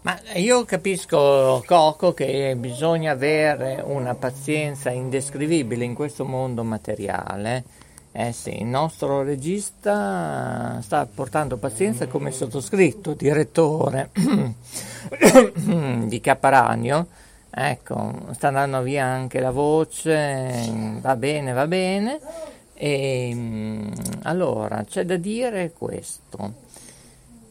Ma io capisco, Coco, che bisogna avere una pazienza indescrivibile in questo mondo materiale. Eh sì, il nostro regista sta portando pazienza come sottoscritto, direttore di Caparanio. Ecco, sta andando via anche la voce, va bene, va bene. E allora c'è da dire questo.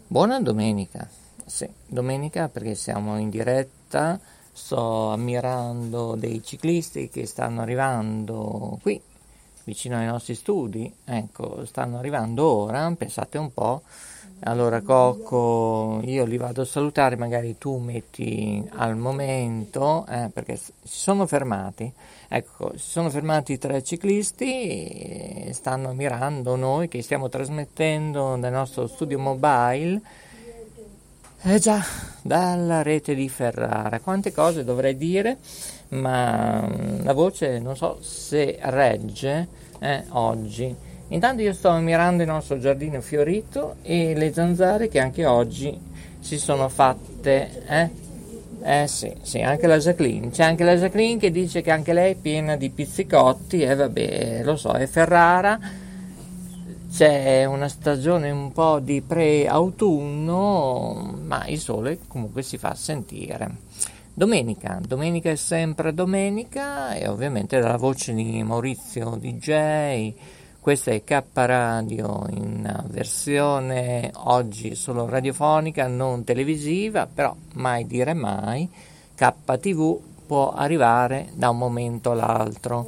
Buona domenica. Sì, domenica perché siamo in diretta, sto ammirando dei ciclisti che stanno arrivando qui, vicino ai nostri studi, ecco, stanno arrivando ora, pensate un po'. Allora Cocco, io li vado a salutare, magari tu metti al momento, eh, perché si sono fermati, ecco, si sono fermati tre ciclisti e stanno ammirando noi che stiamo trasmettendo dal nostro studio mobile eh già, dalla rete di Ferrara. Quante cose dovrei dire, ma mm, la voce non so se regge eh, oggi. Intanto io sto ammirando il nostro giardino fiorito e le zanzare che anche oggi si sono fatte. Eh, eh sì, sì, anche la Jacqueline. C'è anche la Jacqueline che dice che anche lei è piena di pizzicotti e eh, vabbè, lo so, è Ferrara c'è una stagione un po' di pre-autunno, ma il sole comunque si fa sentire. Domenica, domenica è sempre domenica e ovviamente dalla voce di Maurizio DJ, questa è K Radio in versione oggi solo radiofonica, non televisiva, però mai dire mai, KTV può arrivare da un momento all'altro.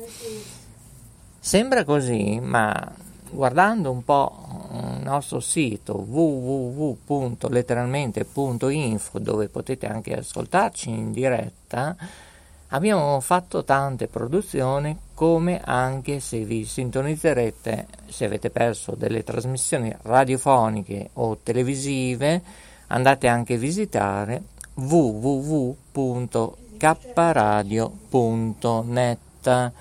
Sembra così, ma guardando un po' il nostro sito www.letteralmente.info dove potete anche ascoltarci in diretta abbiamo fatto tante produzioni come anche se vi sintonizzerete se avete perso delle trasmissioni radiofoniche o televisive andate anche a visitare www.kradio.net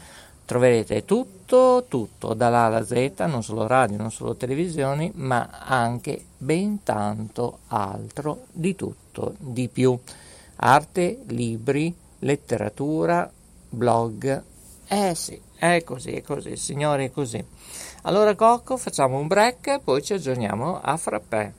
troverete tutto tutto, tutto, dall'A alla Z, non solo radio, non solo televisioni, ma anche ben tanto altro, di tutto, di più. Arte, libri, letteratura, blog. Eh sì, è così, è così, signori, è così. Allora Cocco, facciamo un break poi ci aggiorniamo a frappè.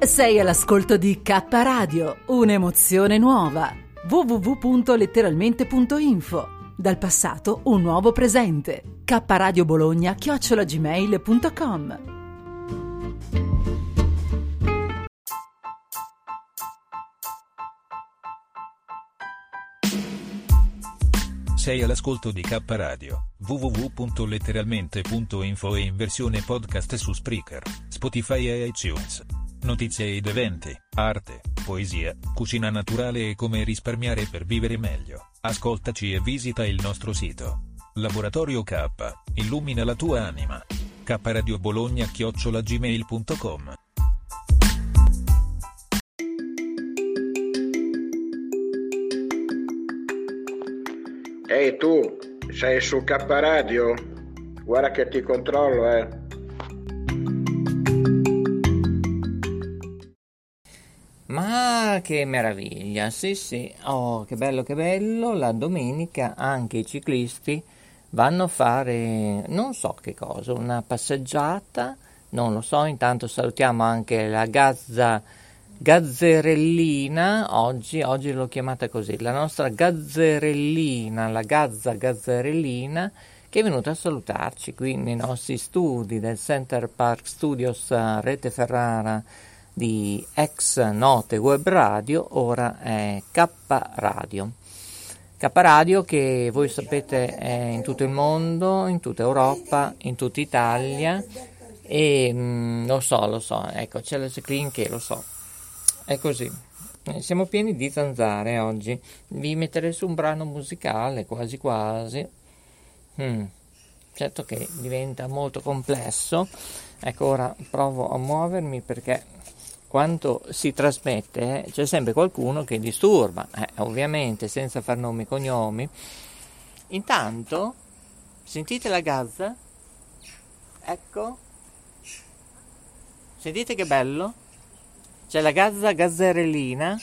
Sei all'ascolto di K Radio, un'emozione nuova. www.letteralmente.info dal passato un nuovo presente. K Radio Bologna chiocciolagmail.com Sei all'ascolto di K Radio, www.letteralmente.info e in versione podcast su Spreaker, Spotify e iTunes. Notizie ed eventi, arte, poesia, cucina naturale e come risparmiare per vivere meglio. Ascoltaci e visita il nostro sito. Laboratorio K, illumina la tua anima. K Radio Bologna Ehi tu, sei su K Radio? Guarda che ti controllo, eh. Ma che meraviglia, sì sì, oh che bello che bello, la domenica anche i ciclisti vanno a fare non so che cosa, una passeggiata, non lo so, intanto salutiamo anche la Gazza Gazzerellina, oggi, oggi l'ho chiamata così, la nostra Gazzerellina, la Gazza Gazzerellina, che è venuta a salutarci qui nei nostri studi del Center Park Studios Rete Ferrara di ex note web radio, ora è K Radio. K Radio che voi sapete è in tutto il mondo, in tutta Europa, in tutta Italia e mh, lo so, lo so, ecco c'è la Jacqueline che lo so, è così. Siamo pieni di zanzare oggi, vi metterei su un brano musicale quasi quasi. Hmm. Certo che diventa molto complesso, ecco ora provo a muovermi perché quando si trasmette c'è sempre qualcuno che disturba, eh, ovviamente senza far nomi e cognomi. Intanto, sentite la gazza? Ecco. Sentite che bello? C'è la gazza gazzerellina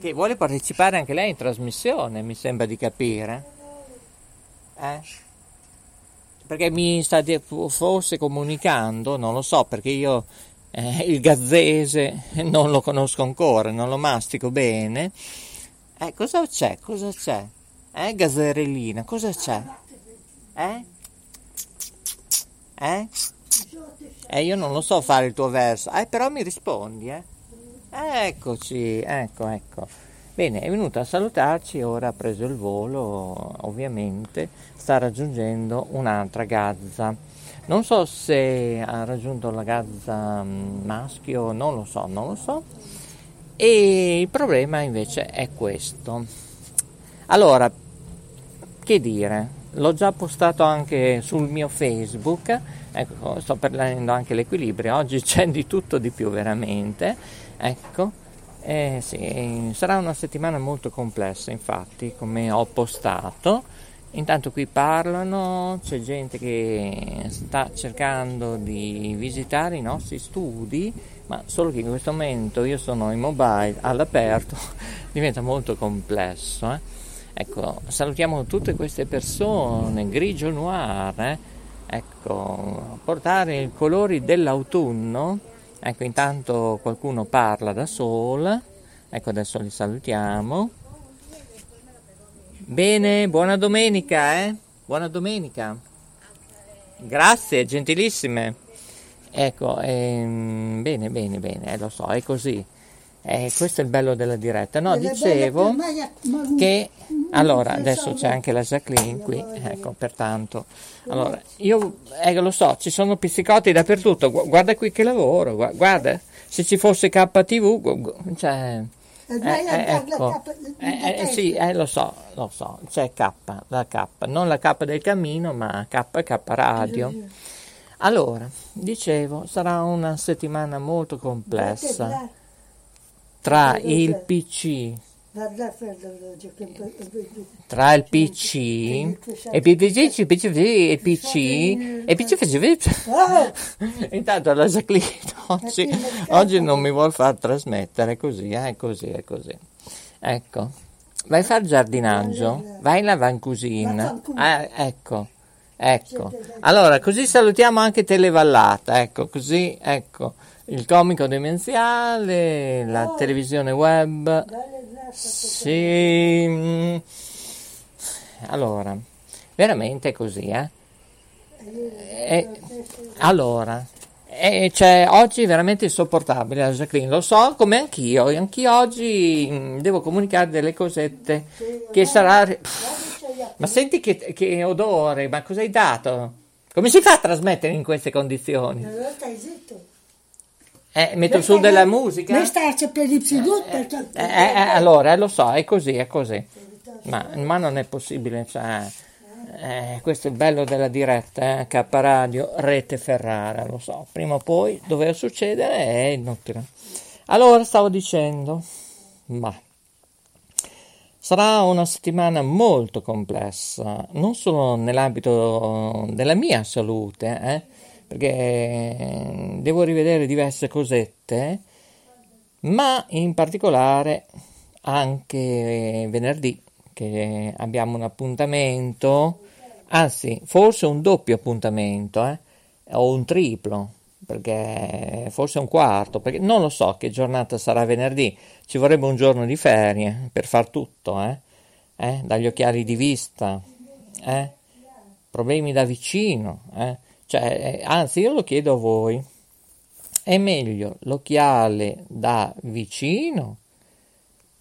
che vuole partecipare anche lei in trasmissione, mi sembra di capire. Eh? Perché mi sta forse comunicando, non lo so, perché io eh, il gazzese non lo conosco ancora, non lo mastico bene. Eh, cosa c'è? Cosa c'è? Eh, gazzerellina, cosa c'è? Eh? Eh? Eh, io non lo so fare il tuo verso, eh, però mi rispondi, eh? Eccoci, ecco, ecco. Bene, è venuto a salutarci, ora ha preso il volo, ovviamente, sta raggiungendo un'altra gazza. Non so se ha raggiunto la gazza mm, maschio, non lo so, non lo so. E il problema invece è questo. Allora, che dire? L'ho già postato anche sul mio Facebook, ecco, sto parlando anche l'equilibrio, oggi c'è di tutto di più veramente, ecco, eh, sì, sarà una settimana molto complessa infatti, come ho postato, Intanto qui parlano, c'è gente che sta cercando di visitare i nostri studi, ma solo che in questo momento io sono in mobile all'aperto, diventa molto complesso. Eh? Ecco, salutiamo tutte queste persone, grigio noir, eh? ecco, portare i colori dell'autunno, ecco, intanto qualcuno parla da sola, ecco adesso li salutiamo. Bene, buona domenica, eh? Buona domenica. Grazie, gentilissime. Ecco, ehm, bene, bene, bene, eh, lo so, è così. Eh, questo è il bello della diretta. No, dicevo che allora adesso c'è anche la Jacqueline qui, ecco, pertanto. Allora, io eh, lo so, ci sono pizzicotti dappertutto. Guarda qui che lavoro, guarda, se ci fosse KTV, cioè eh, eh, ecco. eh, eh, sì, eh, lo so, lo so, c'è K, la K, non la K del cammino, ma K, K radio. Allora, dicevo, sarà una settimana molto complessa tra il PC tra il PC e PPC, e PC e PC intanto la Jacqueline oggi, oggi non mi vuole far trasmettere così, è così, è così. Ecco, vai a fare giardinaggio, vai in lavancusina, eh, ecco. Ecco, allora così salutiamo anche Televallata, ecco, così, ecco, il comico demenziale, la televisione web, sì, mm. allora, veramente così, eh? E, allora, e cioè, oggi è veramente insopportabile la Jacqueline, lo so come anch'io, anch'io oggi mm, devo comunicare delle cosette che sarà... Ma senti che, che odore, ma cosa hai dato? Come si fa a trasmettere in queste condizioni? Stai zitto. Eh, metto su della musica? Mi sta per i psicotti. Eh, eh, eh, allora, eh, lo so, è così, è così. Ma, ma non è possibile, cioè, eh, questo è il bello della diretta, eh? K Radio, Rete Ferrara, lo so, prima o poi doveva succedere è inutile. Allora, stavo dicendo, ma sarà una settimana molto complessa, non solo nell'ambito della mia salute, eh? Perché devo rivedere diverse cosette, ma in particolare anche venerdì che abbiamo un appuntamento, anzi forse un doppio appuntamento, eh? o un triplo, perché forse un quarto, perché non lo so che giornata sarà venerdì, ci vorrebbe un giorno di ferie per far tutto, eh? Eh? dagli occhiali di vista, eh? problemi da vicino, eh? Cioè, eh, anzi io lo chiedo a voi, è meglio l'occhiale da vicino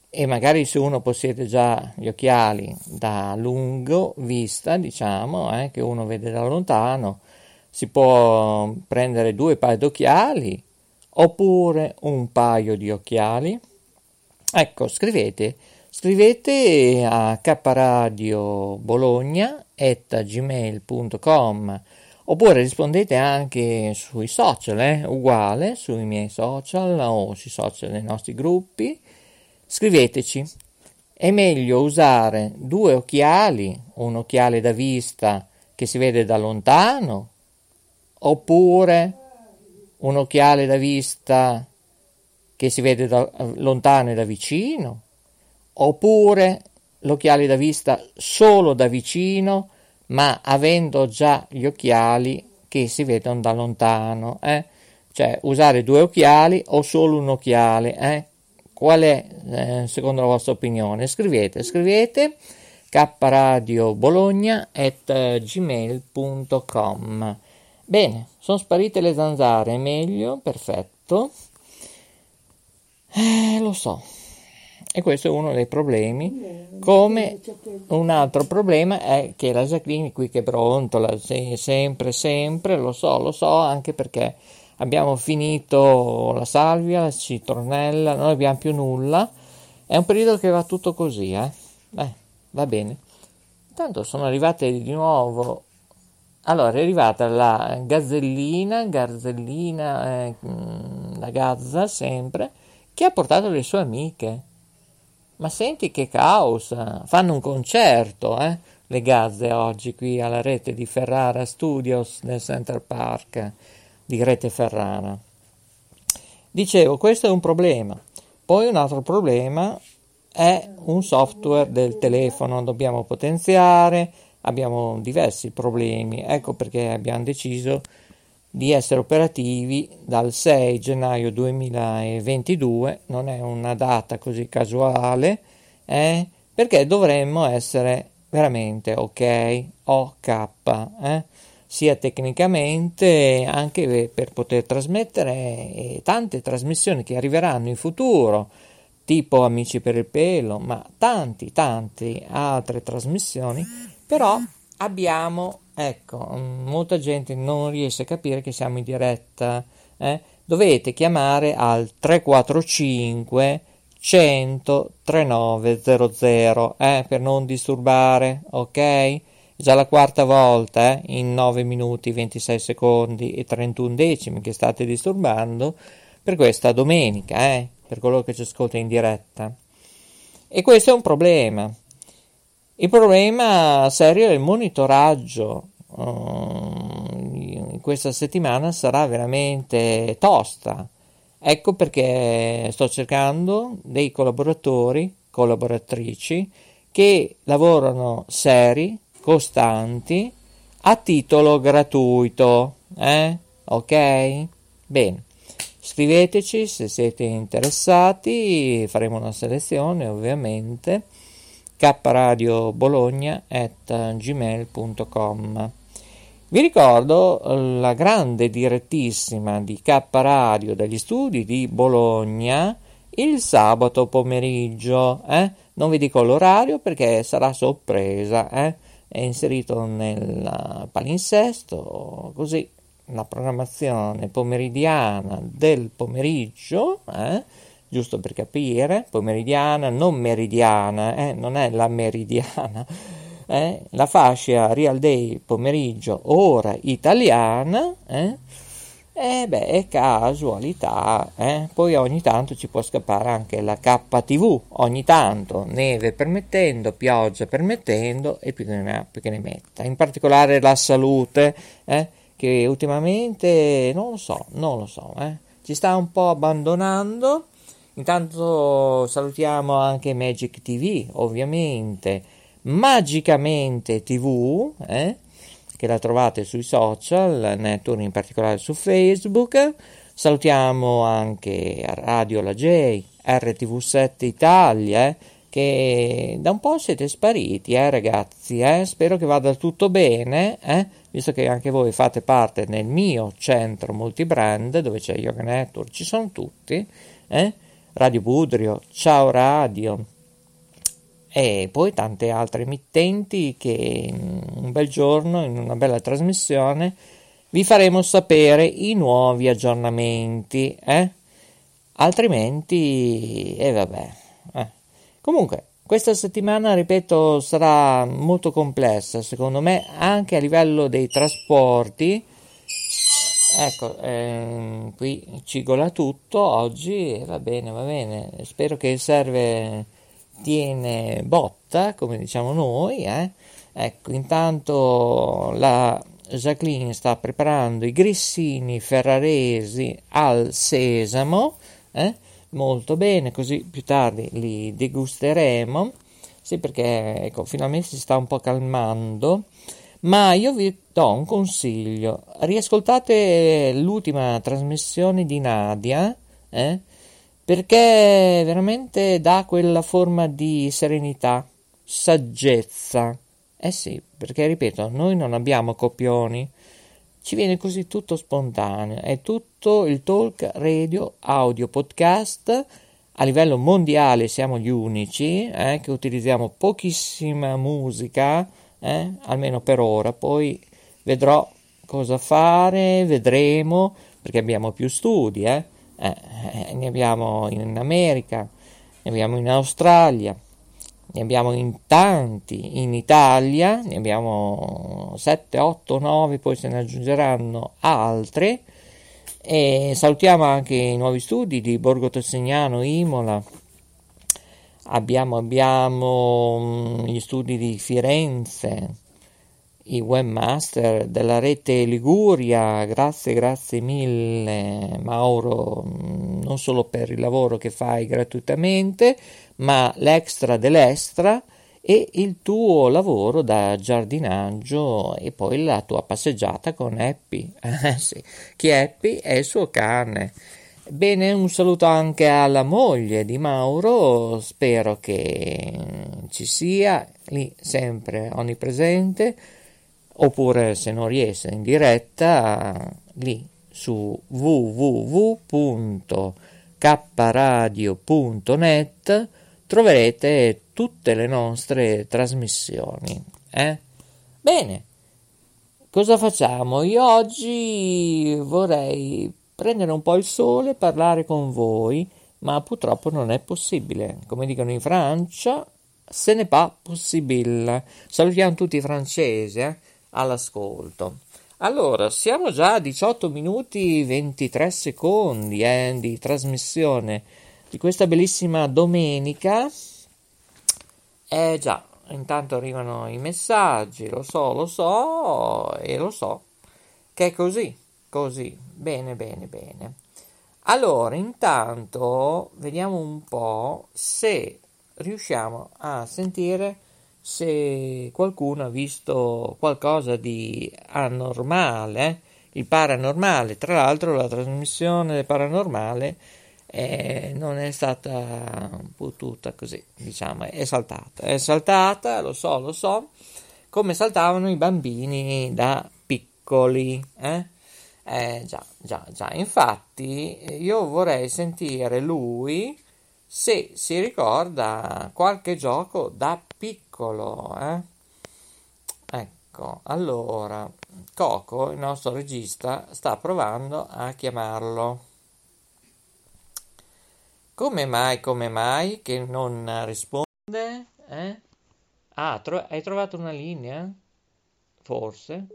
e magari se uno possiede già gli occhiali da lungo vista, diciamo, eh, che uno vede da lontano, si può prendere due paio d'occhiali oppure un paio di occhiali. Ecco, scrivete, scrivete a kradiobologna.gmail.com oppure rispondete anche sui social, eh, uguale, sui miei social o sui social dei nostri gruppi Scriveteci. È meglio usare due occhiali, un occhiale da vista che si vede da lontano, oppure un occhiale da vista che si vede da lontano e da vicino, oppure l'occhiale da vista solo da vicino, ma avendo già gli occhiali che si vedono da lontano, eh? cioè usare due occhiali o solo un occhiale, eh? Qual è eh, secondo la vostra opinione? Scrivete, scrivete kradiobologna.gmail.com Bene, sono sparite le zanzare, meglio, perfetto. Eh, lo so. E questo è uno dei problemi. Come un altro problema è che la Jacqueline qui che brontola sempre, sempre, lo so, lo so, anche perché abbiamo finito la salvia, la citronella, non abbiamo più nulla. È un periodo che va tutto così, eh? Beh, va bene. Intanto sono arrivate di nuovo. Allora, è arrivata la gazzellina, garzellina, eh, mm, la gazza sempre, che ha portato le sue amiche. Ma senti che caos! Fanno un concerto, eh? Le gazze oggi qui alla rete di Ferrara Studios nel Center Park di Rete Ferrara. Dicevo, questo è un problema. Poi un altro problema è un software del telefono, dobbiamo potenziare, abbiamo diversi problemi. Ecco perché abbiamo deciso di essere operativi dal 6 gennaio 2022, non è una data così casuale, eh, perché dovremmo essere veramente ok, OK, eh? sia tecnicamente anche per poter trasmettere eh, tante trasmissioni che arriveranno in futuro, tipo Amici per il pelo, ma tanti, tanti altre trasmissioni, però abbiamo, ecco, molta gente non riesce a capire che siamo in diretta, eh? dovete chiamare al 345 100 3900 eh, per non disturbare, ok? già la quarta volta eh, in 9 minuti 26 secondi e 31 decimi che state disturbando per questa domenica, eh, per coloro che ci ascoltano in diretta. E questo è un problema. Il problema serio è il monitoraggio. Uh, questa settimana sarà veramente tosta. Ecco perché sto cercando dei collaboratori, collaboratrici che lavorano seri, costanti a titolo gratuito. Eh? Ok? Bene. Scriveteci se siete interessati, faremo una selezione ovviamente kradiobologna.gmail.com Vi ricordo la grande direttissima di K Radio dagli studi di Bologna il sabato pomeriggio. Eh? Non vi dico l'orario perché sarà sorpresa. Eh? è inserito nel palinsesto, così la programmazione pomeridiana del pomeriggio, eh, giusto per capire, pomeridiana, non meridiana, eh, non è la meridiana, eh, la fascia Real Day pomeriggio, ora italiana, eh, eh beh, è casualità, eh? poi ogni tanto ci può scappare anche la KTV, ogni tanto, neve permettendo, pioggia permettendo e più che ne, più che ne metta. In particolare la salute, eh? che ultimamente non lo so, non lo so, eh? ci sta un po' abbandonando. Intanto salutiamo anche Magic TV, ovviamente, Magicamente TV, eh? che la trovate sui social network, in particolare su Facebook. Salutiamo anche Radio La J, RTV7 Italia, eh, che da un po' siete spariti, eh, ragazzi. Eh? Spero che vada tutto bene, eh? visto che anche voi fate parte del mio centro multibrand, dove c'è Yoga Network, ci sono tutti. Radio Budrio, ciao Radio e poi tante altre emittenti che un bel giorno in una bella trasmissione vi faremo sapere i nuovi aggiornamenti eh? altrimenti e eh, vabbè eh. comunque questa settimana ripeto sarà molto complessa secondo me anche a livello dei trasporti ecco ehm, qui cigola tutto oggi va bene va bene spero che serve tiene botta, come diciamo noi. Eh? Ecco, intanto la Jacqueline sta preparando i grissini ferraresi al sesamo, eh? molto bene, così più tardi li degusteremo. Sì, perché ecco, finalmente si sta un po' calmando. Ma io vi do un consiglio: riascoltate l'ultima trasmissione di Nadia. Eh? perché veramente dà quella forma di serenità, saggezza. Eh sì, perché ripeto, noi non abbiamo copioni, ci viene così tutto spontaneo, è tutto il talk radio audio podcast. A livello mondiale siamo gli unici eh, che utilizziamo pochissima musica, eh, almeno per ora, poi vedrò cosa fare, vedremo, perché abbiamo più studi, eh eh, eh, ne abbiamo in America, ne abbiamo in Australia, ne abbiamo in tanti in Italia, ne abbiamo 7, 8, 9, poi se ne aggiungeranno altri. E salutiamo anche i nuovi studi di Borgo Tossignano, Imola. Abbiamo, abbiamo mm, gli studi di Firenze, i webmaster della rete Liguria, grazie, grazie mille Mauro, mm, non solo per il lavoro che fai gratuitamente, ma l'extra dell'extra e il tuo lavoro da giardinaggio e poi la tua passeggiata con Happy. Eh, sì. È Happy è il suo cane. Bene, un saluto anche alla moglie di Mauro, spero che ci sia lì sempre onnipresente oppure se non riesce in diretta lì su www.kradio.net troverete tutte le nostre trasmissioni. Eh? Bene, cosa facciamo? Io oggi vorrei prendere un po' il sole, parlare con voi, ma purtroppo non è possibile. Come dicono in Francia, se ne pas possibile. Salutiamo tutti i francesi, eh? all'ascolto. Allora, siamo già a 18 minuti 23 secondi eh, di trasmissione di questa bellissima domenica. Eh già, intanto arrivano i messaggi, lo so, lo so e lo so che è così, così, bene, bene, bene. Allora, intanto vediamo un po' se riusciamo a sentire se qualcuno ha visto qualcosa di anormale, il paranormale. Tra l'altro la trasmissione paranormale eh, non è stata potuta così, diciamo, è saltata. È saltata, lo so, lo so, come saltavano i bambini da piccoli. Eh? Eh, già, già, già. Infatti io vorrei sentire lui se si ricorda qualche gioco da piccolo, eh? Ecco, Ecco, allora, Coco, il nostro regista, sta provando a chiamarlo. Come mai, come mai che non risponde? Eh? Ah, tro- hai trovato una linea? Forse?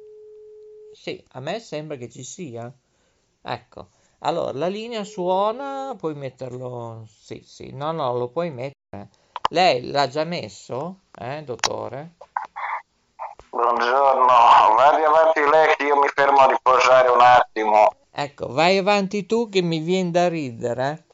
Sì, a me sembra che ci sia. Ecco, allora la linea suona, puoi metterlo? Sì, sì, no, no, lo puoi mettere. Lei l'ha già messo, eh, dottore? Buongiorno, vadi avanti lei che io mi fermo a riposare un attimo. Ecco, vai avanti tu che mi viene da ridere.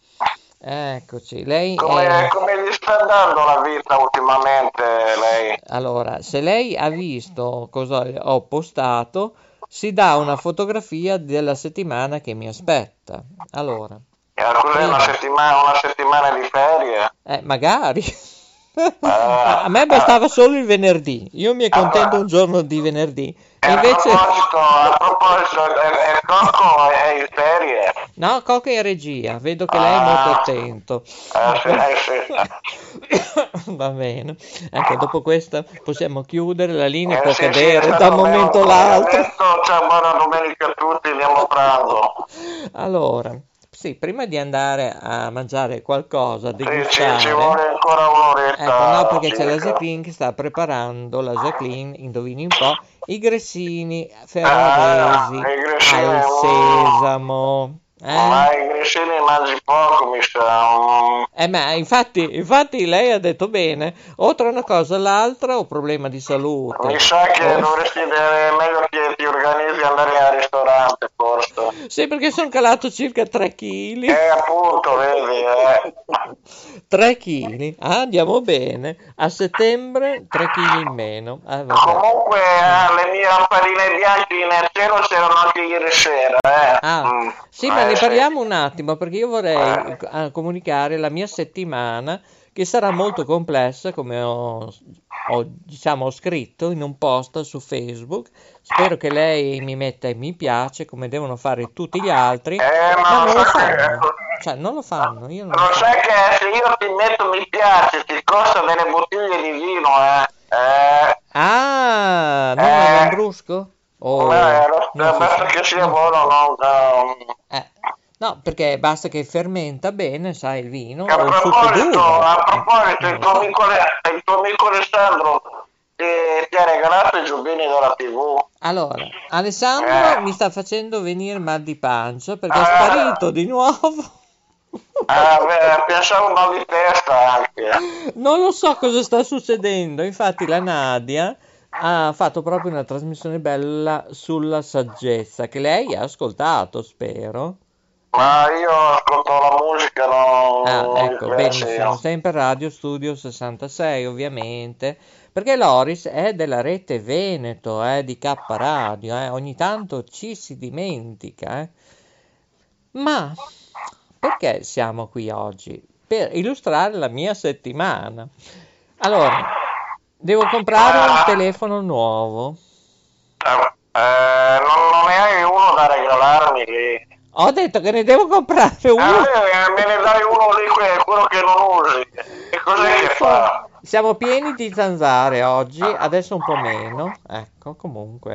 Eccoci, lei Come, è... come gli sta andando la vita ultimamente lei? Allora, se lei ha visto cosa ho postato, si dà una fotografia della settimana che mi aspetta. Allora, Eh, Cos'è una settimana, una settimana di ferie? eh, magari. Ah, A me bastava solo il venerdì. Io mi accontento un giorno di venerdì. E a Invece, proposito, a proposito, è, è Coco è in ferie? no, Coca in regia. Vedo che lei è molto Ah. attento. Eh, sì, eh, sì. Va bene. Ecco, dopo questa possiamo chiudere. La linea Eh, può sì, sì, è cadere stato da un momento all'altro. Ciao, buona domenica a tutti, andiamo a pranzo. Allora, sì, prima di andare a mangiare qualcosa, Sì, ci, degustare. ci vuole ancora un'oretta. Ecco, no, perché c'è la. Jacqueline che sta preparando, la Jacqueline, indovini un po', i grissini Ah, ferraresi grissini, al sesamo. Eh? Ma i grissini mangi poco, mi sa. mm. Eh, ma infatti, infatti lei ha detto bene, o tra una cosa e l'altra ho problema di salute. Mi sa che O- dovresti è meglio che ti organizzi andare al ristorante, forse. Sì, perché sono calato circa 3 kg. Eh, appunto, vedi, eh. 3 kg? Ah, andiamo bene. A settembre 3 kg in meno. Ah. Comunque, eh, le mie lampadine bianche in cielo c'erano anche ieri sera, eh. Ah, Mm. sì, ma Eh, ne sì. parliamo un attimo perché io vorrei Eh. eh, comunicare la mia settimana che sarà molto complessa, come ho, ho, diciamo, ho scritto in un post su Facebook. Spero che lei mi metta mi piace come devono fare tutti gli altri, Eh, ma ma non lo sai che- fanno. Cioè, non lo fanno, io non lo sai che se io ti metto mi piace, ti costa delle bottiglie di vino, eh. Eh, Ah, non Eh. è Lambrusco? Oh, eh, lo- non basta sa. che sia No. buono, non... ehm, Eh, no, perché basta che fermenta bene, sai, il vino A proposito, a proposito, Eh, il tuo amico, il tuo amico Alessandro ti, ti ha regalato i giubbini della TV. Allora, Alessandro Eh. mi sta facendo venire mal di pancia perché è Ah. sparito di nuovo. Ah, beh, pensavo mal di testa anche. Non lo so cosa sta succedendo. Infatti, la Nadia ha fatto proprio una trasmissione bella sulla saggezza che lei ha ascoltato, spero. Ma io ascolto la musica, no? Ah, ecco, eh, benissimo, sì. sempre Radio Studio 66, ovviamente, perché Loris è della rete Veneto, eh, di K Radio, eh, ogni tanto ci si dimentica, eh. Ma perché siamo qui oggi? Per illustrare la mia settimana. Allora, devo comprare un telefono nuovo. Eh, non, non ne hai uno da regalarmi lì? Ho detto che ne devo comprare uno. Ah, eh, me ne dai uno lì, que- quello che non usi. E cos'è che fa? Siamo pieni di zanzare oggi, adesso un po' meno. Ecco, comunque.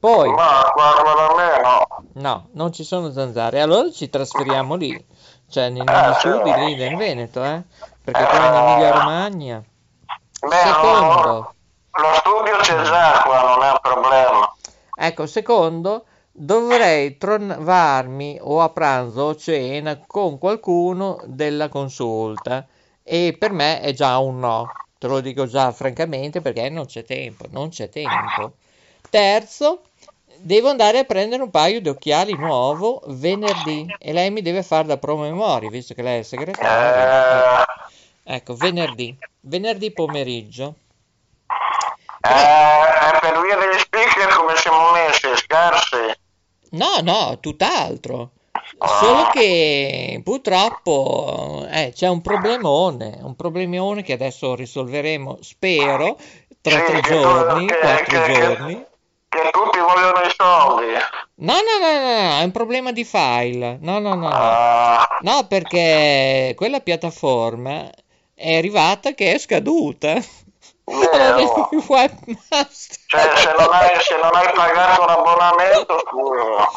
Poi, Ma guarda da me, no. no, non ci sono zanzare. Allora ci trasferiamo lì, cioè nei, sì. studi lì nel Veneto, eh? Perché qua in Emilia Romagna. Beh, Secondo, no, lo studio c'è già qua, non è un problema. ecco, secondo, dovrei trovarmi o a pranzo o cena con qualcuno della consulta. E per me è già un no, te lo dico già francamente perché non c'è tempo, non c'è tempo. Terzo, devo andare a prendere un paio di occhiali nuovo venerdì e lei mi deve fare da promemoria, visto che lei è segretaria. Eh, Ecco, venerdì, venerdì pomeriggio. eh, per via degli speaker come siamo messi? Scarsi? No, no, tutt'altro. Solo che purtroppo eh, c'è un problemone, un problemone che adesso risolveremo, spero, tra Sì, tre giorni, che- quattro che- che- giorni. Che tutti vogliono i soldi. No, no, no, no, no, è un problema di file. No, no, no, no. Ah, No, perché quella piattaforma è arrivata che è scaduta. Webmaster. Cioè, se non, hai, se non hai pagato un abbonamento, scusa.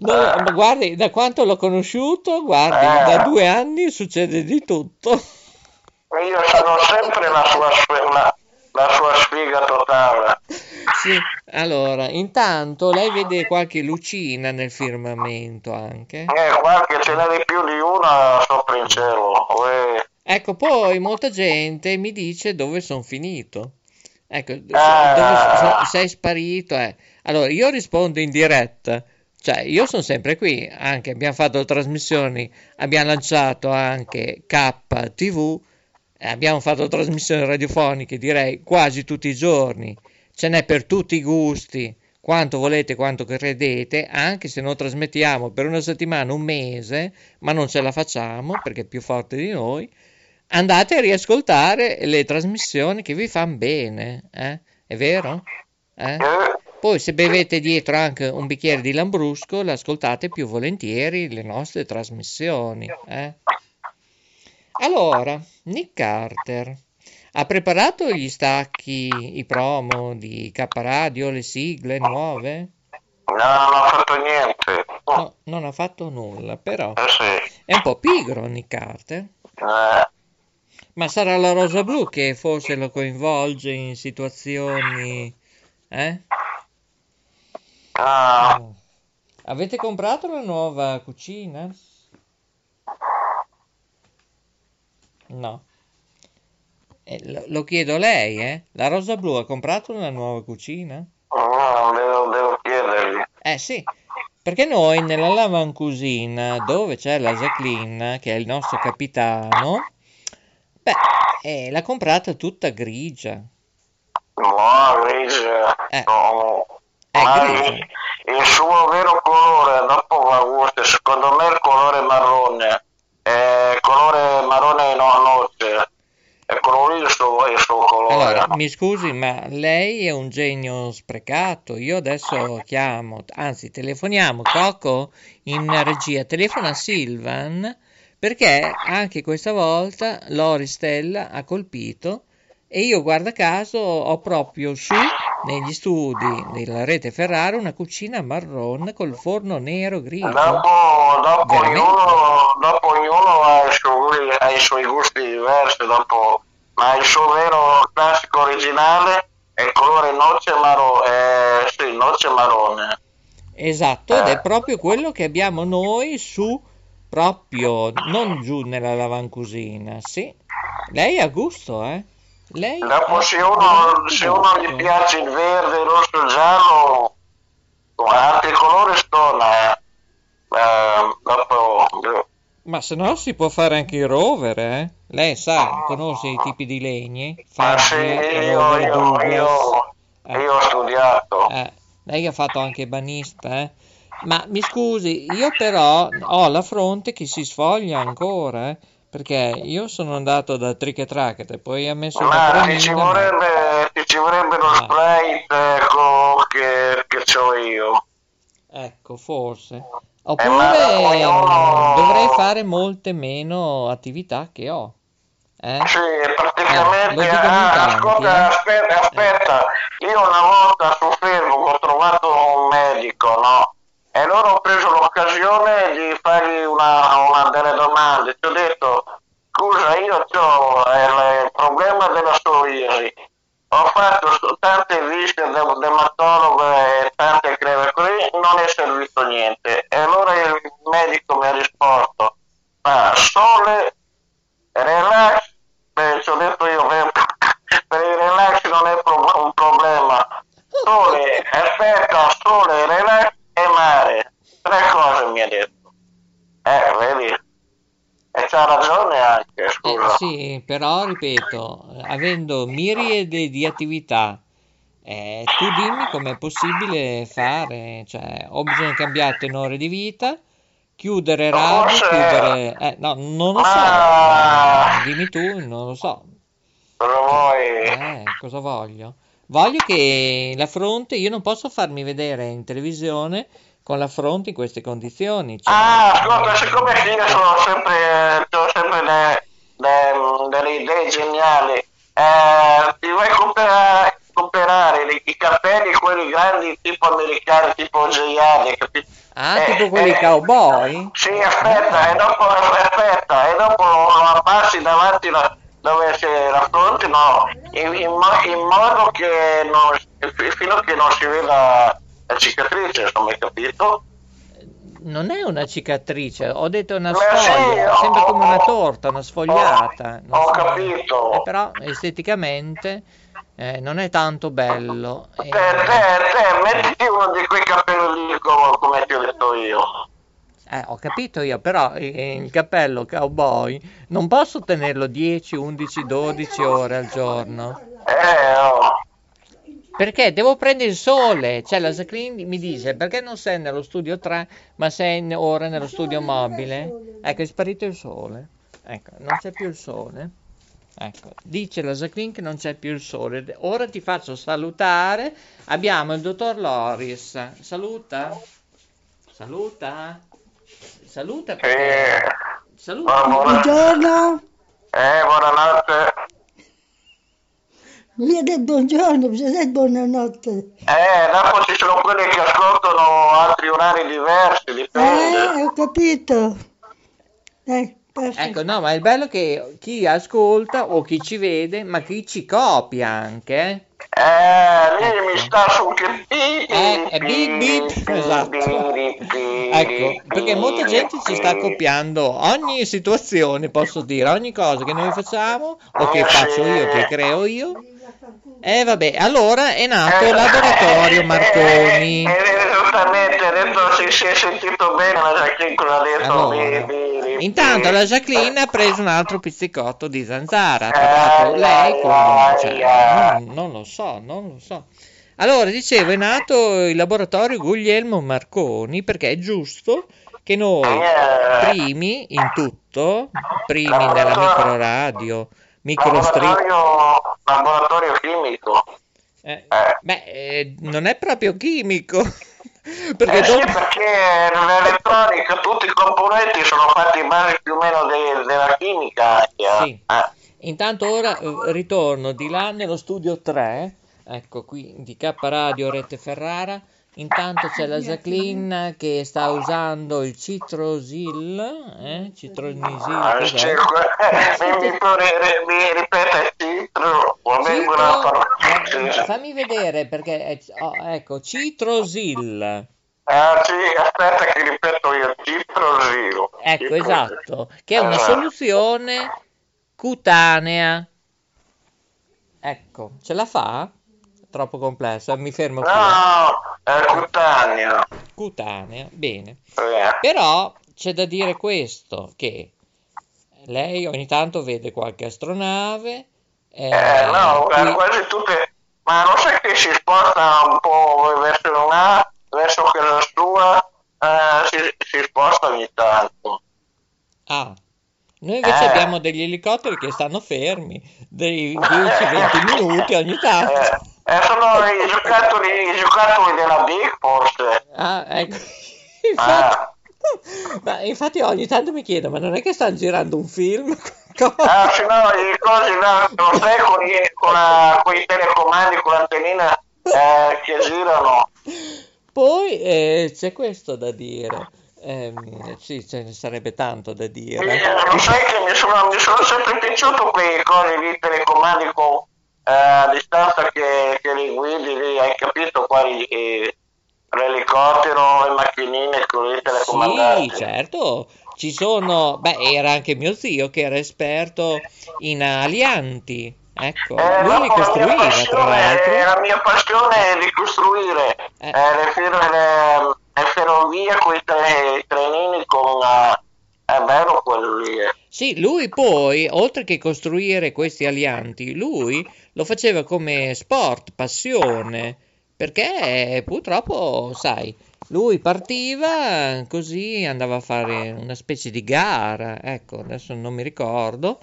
No, ma guardi, da quanto l'ho conosciuto, guardi, Eh. da due anni succede di tutto. Io sono sempre la sua, la, la sua sfiga totale. Sì, allora, intanto lei vede qualche lucina nel firmamento anche. Eh, qualche ce n'è di più di una sopra in cielo. Uè. Ecco, poi molta gente mi dice dove sono finito. Ecco, Ah. dove so- sei sparito. eh. Allora, io rispondo in diretta. Cioè, io sono sempre qui, anche abbiamo fatto trasmissioni, abbiamo lanciato anche KTV, eh, abbiamo fatto trasmissioni radiofoniche, direi quasi tutti i giorni. Ce n'è per tutti i gusti, quanto volete, quanto credete, anche se non trasmettiamo per una settimana, un mese, ma non ce la facciamo perché è più forte di noi. Andate a riascoltare le trasmissioni che vi fanno bene, eh? È vero? Eh? Poi se bevete dietro anche un bicchiere di Lambrusco, l'ascoltate più volentieri le nostre trasmissioni. eh. Allora, Nick Carter ha preparato gli stacchi, i promo di K Radio, le sigle nuove? no, non ho fatto niente. No, non ha fatto nulla, però Eh sì. è un po' pigro Nick Carter. Eh, Ma sarà la rosa blu che forse lo coinvolge in situazioni... Eh? ah, Avete comprato la nuova cucina? No. Eh, lo, lo chiedo a lei, eh? La Rosa Blu ha comprato una nuova cucina? no, devo, devo chiedergli. Eh sì, perché noi nella Lavancusina, dove c'è la Jacqueline, che è il nostro capitano, beh, eh, l'ha comprata tutta grigia. No, grigia. Eh. No. È Ma grigia. il, il suo vero colore, dopo va gusto, secondo me il colore marrone. È colore marrone no. È quello lì il suo, il suo colore. Allora, mi scusi, ma lei è un genio sprecato. Io adesso chiamo, anzi, telefoniamo. Coco in regia, telefona Silvan perché anche questa volta Lori Stella ha colpito e io, guarda caso, ho proprio su negli studi della rete Ferrara una cucina marrone col forno nero grigio. Dopo, dopo, ognuno, dopo ognuno ha, i suoi, ha i suoi gusti diversi, dopo, ma il suo vero classico originale è il colore noce marrone. sì, noce marrone. Esatto, ed è proprio quello che abbiamo noi su proprio non giù nella lavancusina, sì. Lei ha gusto, eh? Lei Dopo se uno, se uno gli piace il verde, il rosso, il giallo, con altri colori stona. Eh. Eh, dopo, Ma se no si può fare anche il rover, eh? Lei sa, conosce i tipi di legni? ma Ah, sì, io, io, io, Eh. io ho studiato. Eh, lei ha fatto anche banista, eh? Ma mi scusi, io però ho la fronte che si sfoglia ancora, eh? Perché io sono andato da Trick e Tracket e poi ha messo una Ma cremina, ci ma- vorrebbe, ti ci vorrebbe lo Ah. spray ecco, che, che ho io. Ecco, forse. ma Oppure ognuno- dovrei fare molte meno attività che ho. Eh? Sì, Eh, praticamente. dicono in ah, ascolta, eh. aspetta, aspetta. Io una volta su Facebook ho trovato un medico, no? E loro ho preso l'occasione di fargli una, una delle domande. Ti ho detto, scusa, io ho il, il problema della psoriasi. Ho fatto tante visite del dermatologo e tante creme così, non è servito niente. E allora il medico mi ha risposto, ma sole relax, beh, ci ho detto io, beh, per il relax non è un problema. Sole, aspetta, sole, relax e mare. Tre cose mi ha detto. Eh, vedi? E c'ha ragione anche, Eh, scusa. Sì, però ripeto, avendo miriade di attività, eh, tu dimmi com'è possibile fare, cioè, ho bisogno di cambiare tenore di vita, chiudere radio, Forse- chiudere... Eh, no, non lo so, eh, dimmi tu, non lo so. Cosa vuoi? Eh, cosa voglio? Voglio che la fronte, io non posso farmi vedere in televisione con la fronte in queste condizioni. cioè- Ah, ascolta, siccome io sono sempre, ho sempre le- le- delle idee geniali, eh, ti vuoi comprare, comprare i, i cappelli, quelli grandi tipo americani, tipo Giuliani, capito? Ah, Eh, tipo quelli eh, cowboy? Sì, aspetta, e dopo, aspetta, e dopo lo abbassi davanti la- dove c'è la fronte, no, in, in in modo che non, fino a che non si veda la cicatrice, insomma, hai capito? Non è una cicatrice, ho detto una sì, sfoglia, ho- sembra come una ho- torta, una sfogliata. non ho so. capito. Eh, però esteticamente eh, non è tanto bello. Te, Eh, te, te, mettiti uno di quei capelli lì come, come ti ho detto io. eh, ho capito io, però eh, il cappello cowboy non posso tenerlo 10, 11, 12 ore al giorno. Eh, oh. Perché devo prendere il sole. Cioè, la Jacqueline mi dice: Perché non sei nello studio 3, ma sei in- ora nello studio mobile? Ecco, è sparito il sole. Ecco, non c'è più il sole. Ecco, dice la Jacqueline che non c'è più il sole. Ora ti faccio salutare. Abbiamo il dottor Loris. Saluta. Saluta. Saluta perché. Saluta. Buongiorno, eh, buonanotte. Mi ha detto buongiorno, mi ha detto buonanotte. Eh, dopo ci sono quelli che ascoltano altri orari diversi, dipende. Eh, ho capito. Eh. Ecco, no, ma il bello è che chi ascolta o chi ci vede, ma chi ci copia anche. Eh. Eh, lì mi sta su che Eh, è beep beep, esatto. Ecco, perché molta gente ci sta copiando ogni situazione, posso dire, ogni cosa che noi facciamo o che faccio io, che creo io. E vabbè, allora è nato il laboratorio Marconi. Eh, esattamente, adesso si, si è sentito bene la Jacqueline cosa ha detto. Allora, Intanto la Jacqueline ha preso un altro pizzicotto di zanzara, ha trovato lei con... cioè, non, non lo so, non lo so. Allora, dicevo, è nato il laboratorio Guglielmo Marconi perché è giusto che noi primi in tutto, primi nella microradio, microstrip, Laboratorio, chimico. eh, beh, eh, non è proprio chimico, perché Eh sì, dopo... perché l'elettronica, tutti i componenti sono fatti in base più o meno de- della chimica. eh. Sì. Intanto ora eh, ritorno di là nello studio 3, ecco qui di K Radio Rete Ferrara. Intanto c'è la Jacqueline che sta usando il citrosil, eh? Citronisil, Ah, sì, mi, mi, mi ripete citro, una Citro- parola. eh, fammi vedere perché, è- oh, ecco, citrosil, Ah sì, aspetta che ripeto io, citrosilo. ecco esatto, che è una Ah. soluzione cutanea. Ecco, ce la fa? Troppo complessa, mi fermo qui. No, è cutanea. Cutanea, bene. Eh. Però c'è da dire questo, che lei ogni tanto vede qualche astronave. Eh, Eh, no, eh, qui- quasi tutte, ma non sai che si sposta un po' verso una, verso casa sua, eh, si, si sposta ogni tanto. Ah, noi invece Eh. abbiamo degli elicotteri che stanno fermi, dei 10-20 minuti ogni tanto. Eh, eh, sono i giocattoli, i giocattoli della Big forse. Ah, ecco. Ah, Ma infatti ogni tanto mi chiedo, ma non è che stanno girando un film? ah, se no, i cosi là, non sai, con, i, con, la- con i telecomandi, con l'antennina eh, che girano. Poi eh, c'è questo da dire. Ehm, sì, ce ne sarebbe tanto da dire. Eh, Lo sai che mi sono, mi sono sempre piaciuto quei cosi lì, telecomandi con eh, a distanza che, che li guidi lì, hai capito quali eh, l'elicottero, le macchinine con i telecomandati. Sì, certo. Ci sono, beh, era anche mio zio che era esperto in alianti. Ecco, Eh, lui li la costruiva, tra passione, l'altro. la mia passione è di costruire Eh. eh, le, fer- le- le ferrovie con i tre- trenini con... eh, è bello quello lì. eh. Sì, lui poi, oltre che costruire questi alianti, lui lo faceva come sport, passione, perché purtroppo, sai, lui partiva così, andava a fare una specie di gara, ecco, adesso non mi ricordo,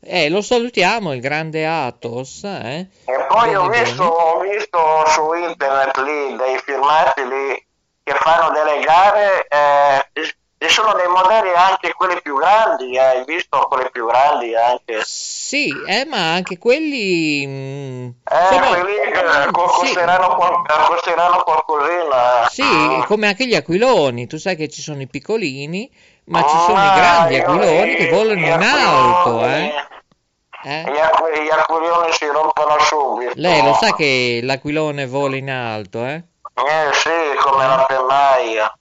e lo salutiamo, il grande Athos, eh? E poi ho visto, ho visto su internet lì dei filmati lì che fanno delle gare, eh, ci sono dei modelli anche quelli più grandi, eh, hai visto quelli più grandi anche? Sì, eh, ma anche quelli... mm, Eh, sono- quelli eh, co- sì. costeranno, qual- eh, costeranno qualcosina. Sì, come anche gli aquiloni, tu sai che ci sono i piccolini, ma ci sono i Ah, grandi aquiloni che volano in alto, eh? Eh? Gli, aqu- gli aquiloni si rompono subito. Lei lo sa che l'aquilone vola in alto, eh? Eh sì, come la pennaia.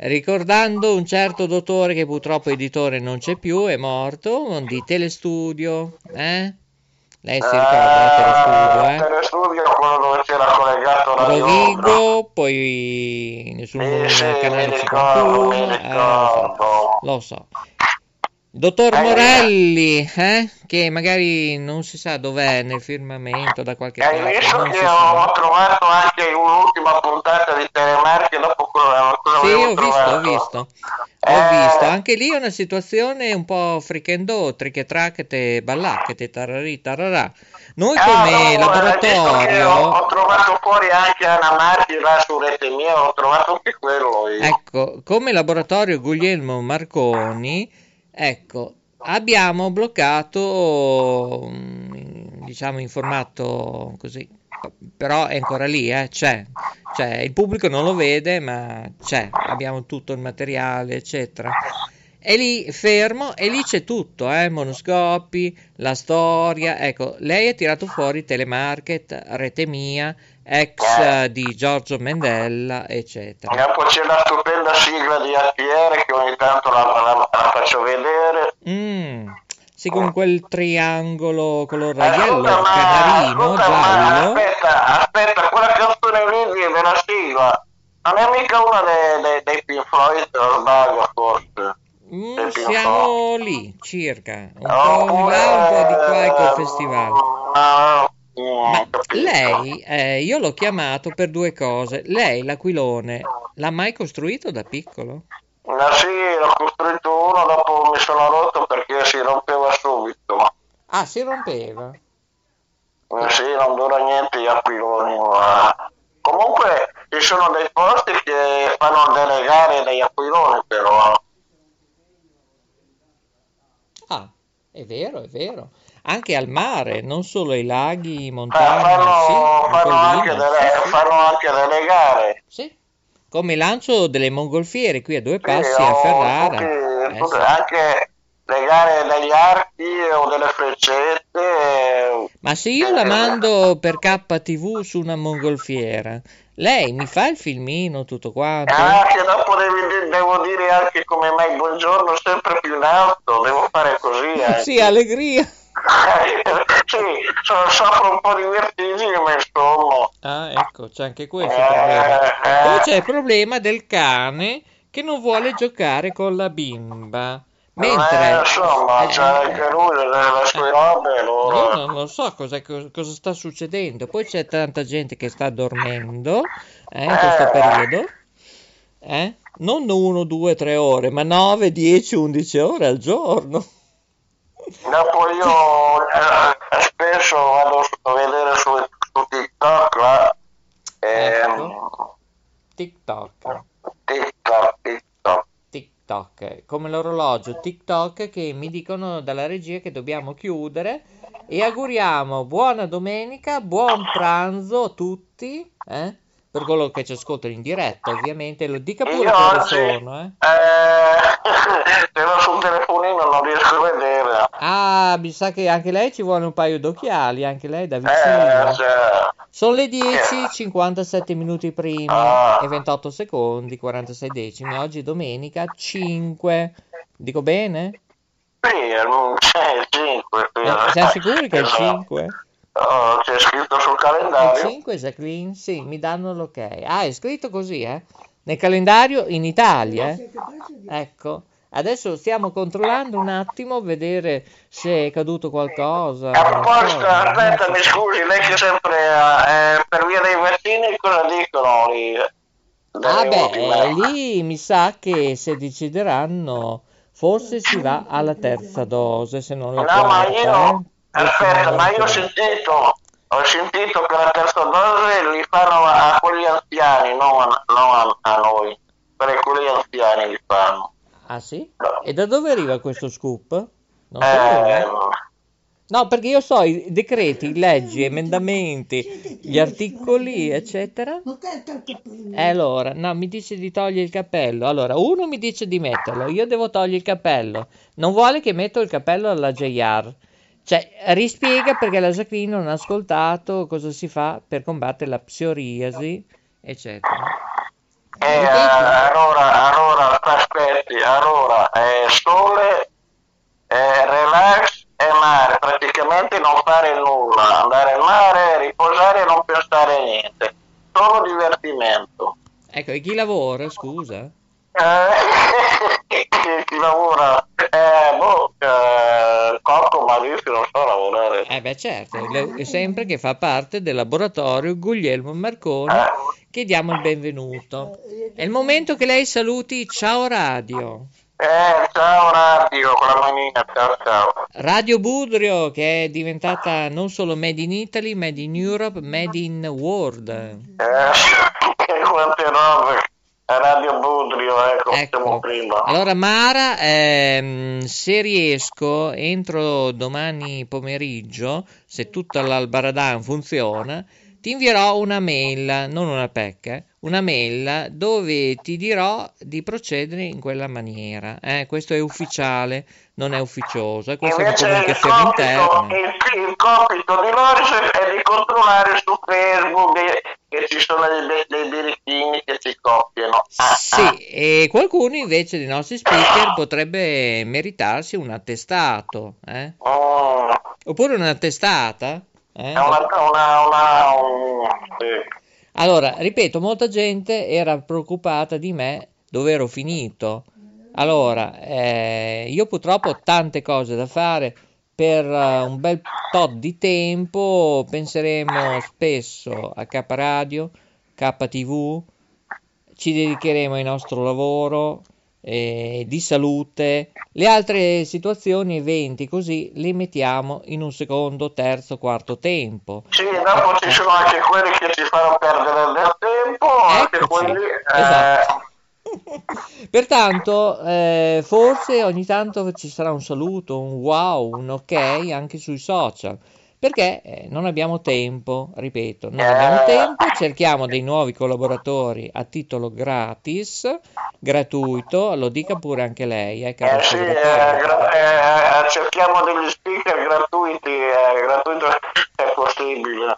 Ricordando un certo dottore che purtroppo editore non c'è più, è morto, di Telestudio, eh? Lei si ricorda del Telestudio, Eh, eh? telestudio è quello dove c'era collegato la Rovigo, poi sul Sì, sì, mi canale ricordo, 51, mi eh, ricordo. lo so. Dottor Eh, Morelli, eh? Che magari non si sa dov'è nel firmamento da qualche Hai parte, visto non che ho, trovato anche un'ultima puntata di Telemarche dopo quello cosa Sì, ho visto, ho trovato? visto. Eh. Ho visto, anche lì è una situazione un po' frichendò, trichetrachete, ballacchete, tararì, tararà. Noi Ah, come no, hai visto che ho, laboratorio, ho trovato fuori anche Anna Marchi là su rete mia, ho trovato anche quello io. ecco, come laboratorio Guglielmo Marconi, ecco, abbiamo bloccato, mm, diciamo in formato così, però è ancora lì, eh, c'è, c'è, il pubblico non lo vede, ma c'è, abbiamo tutto il materiale, eccetera. È lì fermo e lì c'è tutto, eh, monoscopi, la storia, ecco, lei ha tirato fuori Telemarket, Rete Mia, ex eh, di Giorgio Mendella, eccetera. E poi c'è la stupenda sigla di Alfiere che ogni tanto la, la- la faccio vedere. Mm, sì, con quel triangolo color Eh, ascolta, ma, canarino, ma giallo. aspetta, aspetta, quella canzone lì della sigla non è mica una dei, dei, dei Pink Floyd, o sbaglio forse. Mm, siamo lì, circa, un Oh, po' in là, un po' di qua, ecco il eh, festival. no, mm, Ma lei, eh, io l'ho chiamato per due cose. Lei, l'aquilone, l'ha mai costruito da piccolo? Ma sì, l'ho costruito uno, dopo mi sono rotto perché si rompeva subito. Ah, si rompeva. Eh Sì, non dura niente gli aquiloni. ma- Comunque ci sono dei posti che fanno delle gare degli aquiloni però. Ah, è vero, è vero. Anche al mare, non solo ai laghi, Eh, montagne, fanno, sì, in fanno anche delle, sì, sì. fanno anche delle gare. Sì. Come lancio delle mongolfiere qui a due passi a Ferrara. tutti- Eh, tutti-. Anche le gare degli archi o delle freccette. eh, Ma se io la mando per KTV su una mongolfiera, lei mi fa il filmino, tutto quanto? Ah, che dopo devi di- devo dire anche come mai buongiorno sempre più in alto, devo fare così anche. Sì, allegria. sì, so- soffro un po' di vertigini, ma insomma. Ah, ecco, c'è anche questo Eh, problema. eh. Poi c'è il problema del cane che non vuole giocare con la bimba. Mentre... Eh, insomma, eh, c'è anche lui le, le sue robe, Io allora. non lo so cosa, cosa sta succedendo. Poi c'è tanta gente che sta dormendo eh, in questo Eh. periodo. Eh? Non 1, 2, 3 ore, ma 9, 10, 11 ore al giorno. Dopo io eh, spesso vado a vedere su, su TikTok ehm, Ecco. TikTok, TikTok. TikTok, come l'orologio TikTok che mi dicono dalla regia che dobbiamo chiudere e auguriamo buona domenica, buon pranzo a tutti, eh? Per quello che ci ascoltano in diretta, ovviamente, lo dica pure Io oggi, sono, eh? eh, se no sul telefonino non riesco a vedere. Ah, mi sa che anche lei ci vuole un paio d'occhiali, anche lei da Eh, vicino. cioè, Sono le 10, 57 minuti primi Ah. e 28 secondi, 46 decimi. Oggi è domenica 5. Dico bene? sì, è il c'è il 5. sì. Eh, siamo sicuri che è il Esatto. 5? Oh, c'è scritto sul Il calendario. 5, Jacqueline? Sì, mi danno l'ok. Ah, è scritto così, eh? Nel calendario in Italia, eh? Ecco. Adesso stiamo controllando un attimo, vedere se è caduto qualcosa. A proposito, aspetta, so. mi scusi, lei che sempre eh, per via dei vaccini cosa dicono lì? Ah beh, ultime- eh, lì mi sa che se decideranno, forse si va alla terza dose, se non la No, ma quarta, io, eh? Aspetta, ma io ho sentito, ho sentito che la terza dose li fanno a quelli anziani, non a, non a- a noi, per quelli anziani li fanno. Ah sì? E da dove arriva questo scoop? Non so Eh. No, perché io so i decreti, leggi, emendamenti, gli articoli, eccetera. E allora, no, mi dice di togliere il cappello. Allora, uno mi dice di metterlo, io devo togliere il cappello. Non vuole che metto il cappello alla JR. Cioè, rispiega perché la Jacqueline non ha ascoltato cosa si fa per combattere la psoriasi, eccetera. Eh, allora, allora, aspetti, allora, eh, sole, eh, relax e mare, praticamente non fare nulla, andare al mare, riposare e non pensare a niente, solo divertimento. Ecco, e chi lavora, scusa? Eh, chi, chi lavora, eh, boh, eh, Cocco, Maurizio non so lavorare. Eh beh certo, sempre che fa parte del laboratorio Guglielmo Marconi che diamo il benvenuto. È il momento che lei saluti Ciao Radio. Eh, ciao radio, con la manina, ciao ciao. Radio Budrio che è diventata non solo Made in Italy, Made in Europe, Made in World. Eh, quante robe. Radio Budrio, ecco, siamo prima. Allora Mara, ehm, se riesco entro domani pomeriggio, se tutta l'Albaradan funziona, ti invierò una mail, non una PEC, eh, una mail dove ti dirò di procedere in quella maniera. Eh, questo è ufficiale, non è ufficioso, e questa è una Invece il comunicazione interna. compito, il, il compito di Loris è di controllare su Facebook che, ci sono dei, dei che si copiano. Ah, Sì, e qualcuno invece dei nostri speaker potrebbe meritarsi un attestato, eh? oh, Oppure una testata, eh? è una, una, una, un- sì. Allora, ripeto, molta gente era preoccupata di me dove ero finito. Allora, eh, io purtroppo ho tante cose da fare. Per eh, un bel tot di tempo penseremo spesso a K Radio, KTV, ci dedicheremo al nostro lavoro eh, di salute. Le altre situazioni, eventi così, li mettiamo in un secondo, terzo, quarto tempo. Sì, dopo ci sono anche quelli che ci fanno perdere del tempo, anche quelli... esatto. eh, Pertanto, eh, forse ogni tanto ci sarà un saluto, un wow, un ok anche sui social. Perché eh, non abbiamo tempo, ripeto, non abbiamo tempo, cerchiamo dei nuovi collaboratori a titolo gratis, gratuito, lo dica pure anche lei, eh, caro eh sì, eh, gra- eh, cerchiamo degli speaker gratuiti, eh, gratuito è possibile.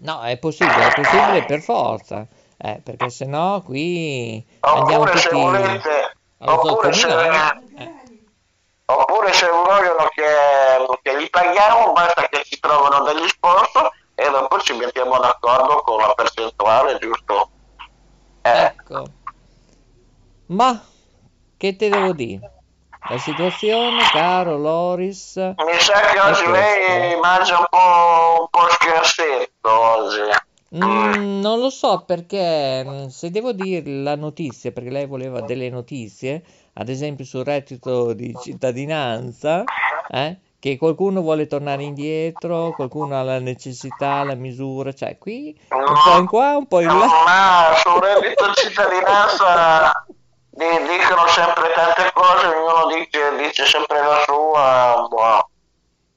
No, è possibile, è possibile per forza, eh, perché se no qui andiamo Oppure se tutti volete, allo zoo oppure se, comunale. oppure se vogliono che, che li paghiamo, basta ci trovano degli sponsor e dopo ci mettiamo d'accordo con la percentuale, giusto? Ecco. Ma che te devo dire? La situazione, caro Loris, Mi sa che oggi è lei mangia un po', un po' scherzetto oggi. Mm, non lo so perché mm, se devo dire la notizia, perché lei voleva delle notizie, ad esempio sul reddito di cittadinanza, eh, che qualcuno vuole tornare indietro, qualcuno ha la necessità, la misura, cioè qui un po' in qua, un po' in là. Ma sul reddito di cittadinanza di- dicono sempre tante cose, ognuno dice, dice sempre la sua. boh.